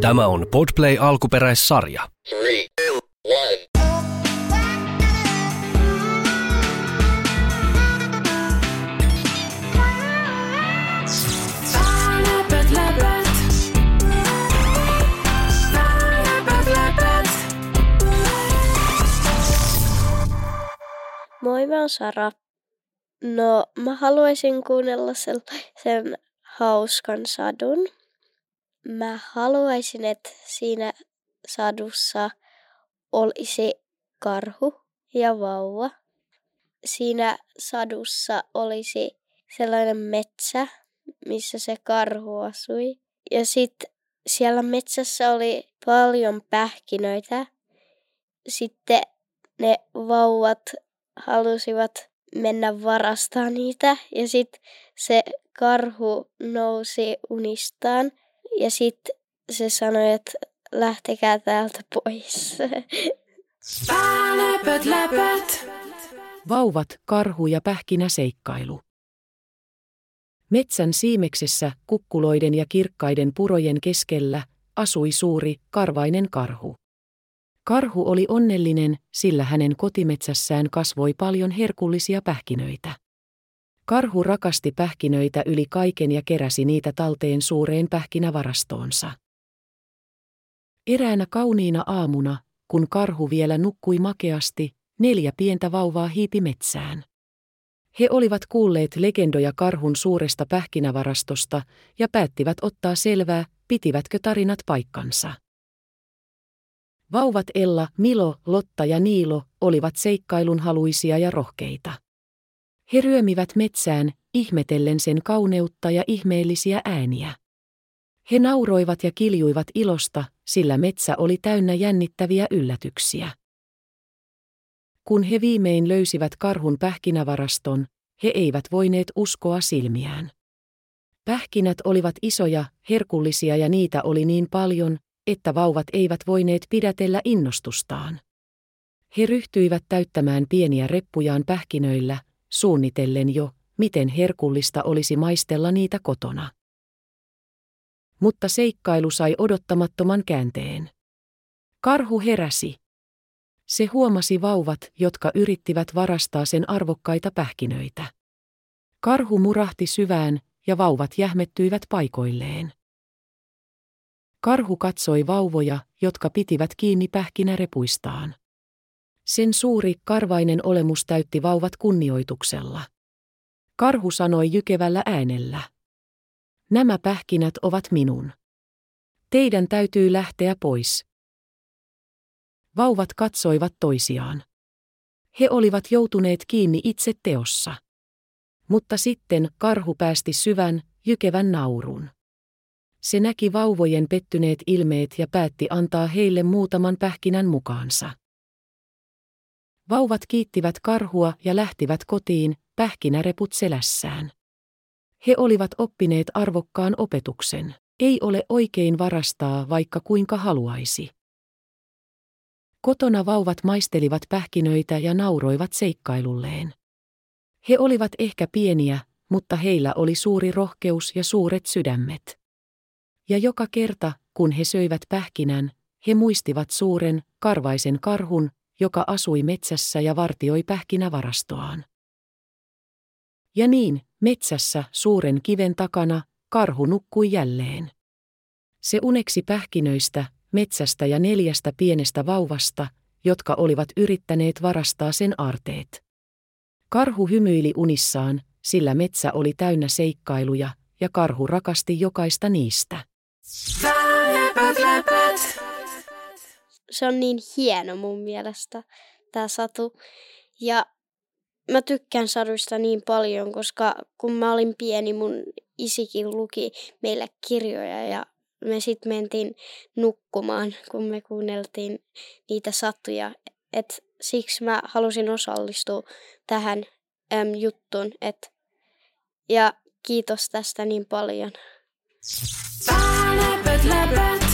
Tämä on Podplay alkuperäissarja. Three, two. Moi, mä oon Sara. No, mä haluaisin kuunnella sen hauskan sadun. Mä haluaisin, että siinä sadussa olisi karhu ja vauva. Siinä sadussa olisi sellainen metsä, missä se karhu asui. Ja sitten siellä metsässä oli paljon pähkinöitä. Sitten ne vauvat halusivat mennä varastaa niitä. Ja sitten se karhu nousi unistaan. Ja sitten se sanoi, että lähtekää täältä pois. Läpät, läpät. Vauvat, karhu ja pähkinä seikkailu. Metsän siimeksessä, kukkuloiden ja kirkkaiden purojen keskellä, asui suuri, karvainen karhu. Karhu oli onnellinen, sillä hänen kotimetsässään kasvoi paljon herkullisia pähkinöitä. Karhu rakasti pähkinöitä yli kaiken ja keräsi niitä talteen suureen pähkinävarastoonsa. Eräänä kauniina aamuna, kun karhu vielä nukkui makeasti, neljä pientä vauvaa hiipi metsään. He olivat kuulleet legendoja karhun suuresta pähkinävarastosta ja päättivät ottaa selvää, pitivätkö tarinat paikkansa. Vauvat Ella, Milo, Lotta ja Niilo olivat seikkailun haluisia ja rohkeita. He ryömivät metsään, ihmetellen sen kauneutta ja ihmeellisiä ääniä. He nauroivat ja kiljuivat ilosta, sillä metsä oli täynnä jännittäviä yllätyksiä. Kun he viimein löysivät karhun pähkinävaraston, he eivät voineet uskoa silmiään. Pähkinät olivat isoja, herkullisia ja niitä oli niin paljon, että vauvat eivät voineet pidätellä innostustaan. He ryhtyivät täyttämään pieniä reppujaan pähkinöillä, suunnitellen jo, miten herkullista olisi maistella niitä kotona. Mutta seikkailu sai odottamattoman käänteen. Karhu heräsi. Se huomasi vauvat, jotka yrittivät varastaa sen arvokkaita pähkinöitä. Karhu murahti syvään ja vauvat jähmettyivät paikoilleen. Karhu katsoi vauvoja, jotka pitivät kiinni pähkinärepuistaan. Sen suuri, karvainen olemus täytti vauvat kunnioituksella. Karhu sanoi jykevällä äänellä. Nämä pähkinät ovat minun. Teidän täytyy lähteä pois. Vauvat katsoivat toisiaan. He olivat joutuneet kiinni itse teossa. Mutta sitten karhu päästi syvän, jykevän naurun. Se näki vauvojen pettyneet ilmeet ja päätti antaa heille muutaman pähkinän mukaansa. Vauvat kiittivät karhua ja lähtivät kotiin, pähkinäreput selässään. He olivat oppineet arvokkaan opetuksen. Ei ole oikein varastaa, vaikka kuinka haluaisi. Kotona vauvat maistelivat pähkinöitä ja nauroivat seikkailulleen. He olivat ehkä pieniä, mutta heillä oli suuri rohkeus ja suuret sydämet. Ja joka kerta, kun he söivät pähkinän, he muistivat suuren, karvaisen karhun, joka asui metsässä ja vartioi pähkinävarastoaan. Ja niin, metsässä, suuren kiven takana, karhu nukkui jälleen. Se uneksi pähkinöistä, metsästä ja neljästä pienestä vauvasta, jotka olivat yrittäneet varastaa sen arteet. Karhu hymyili unissaan, sillä metsä oli täynnä seikkailuja, ja karhu rakasti jokaista niistä. Läpät, läpät. Se on niin hieno mun mielestä, tämä satu. Ja mä tykkään saduista niin paljon, koska kun mä olin pieni, mun isikin luki meille kirjoja ja me sitten mentiin nukkumaan, kun me kuunneltiin niitä satuja. Et siksi mä halusin osallistua tähän äm, juttuun. Et, ja kiitos tästä niin paljon. Läpät, läpät.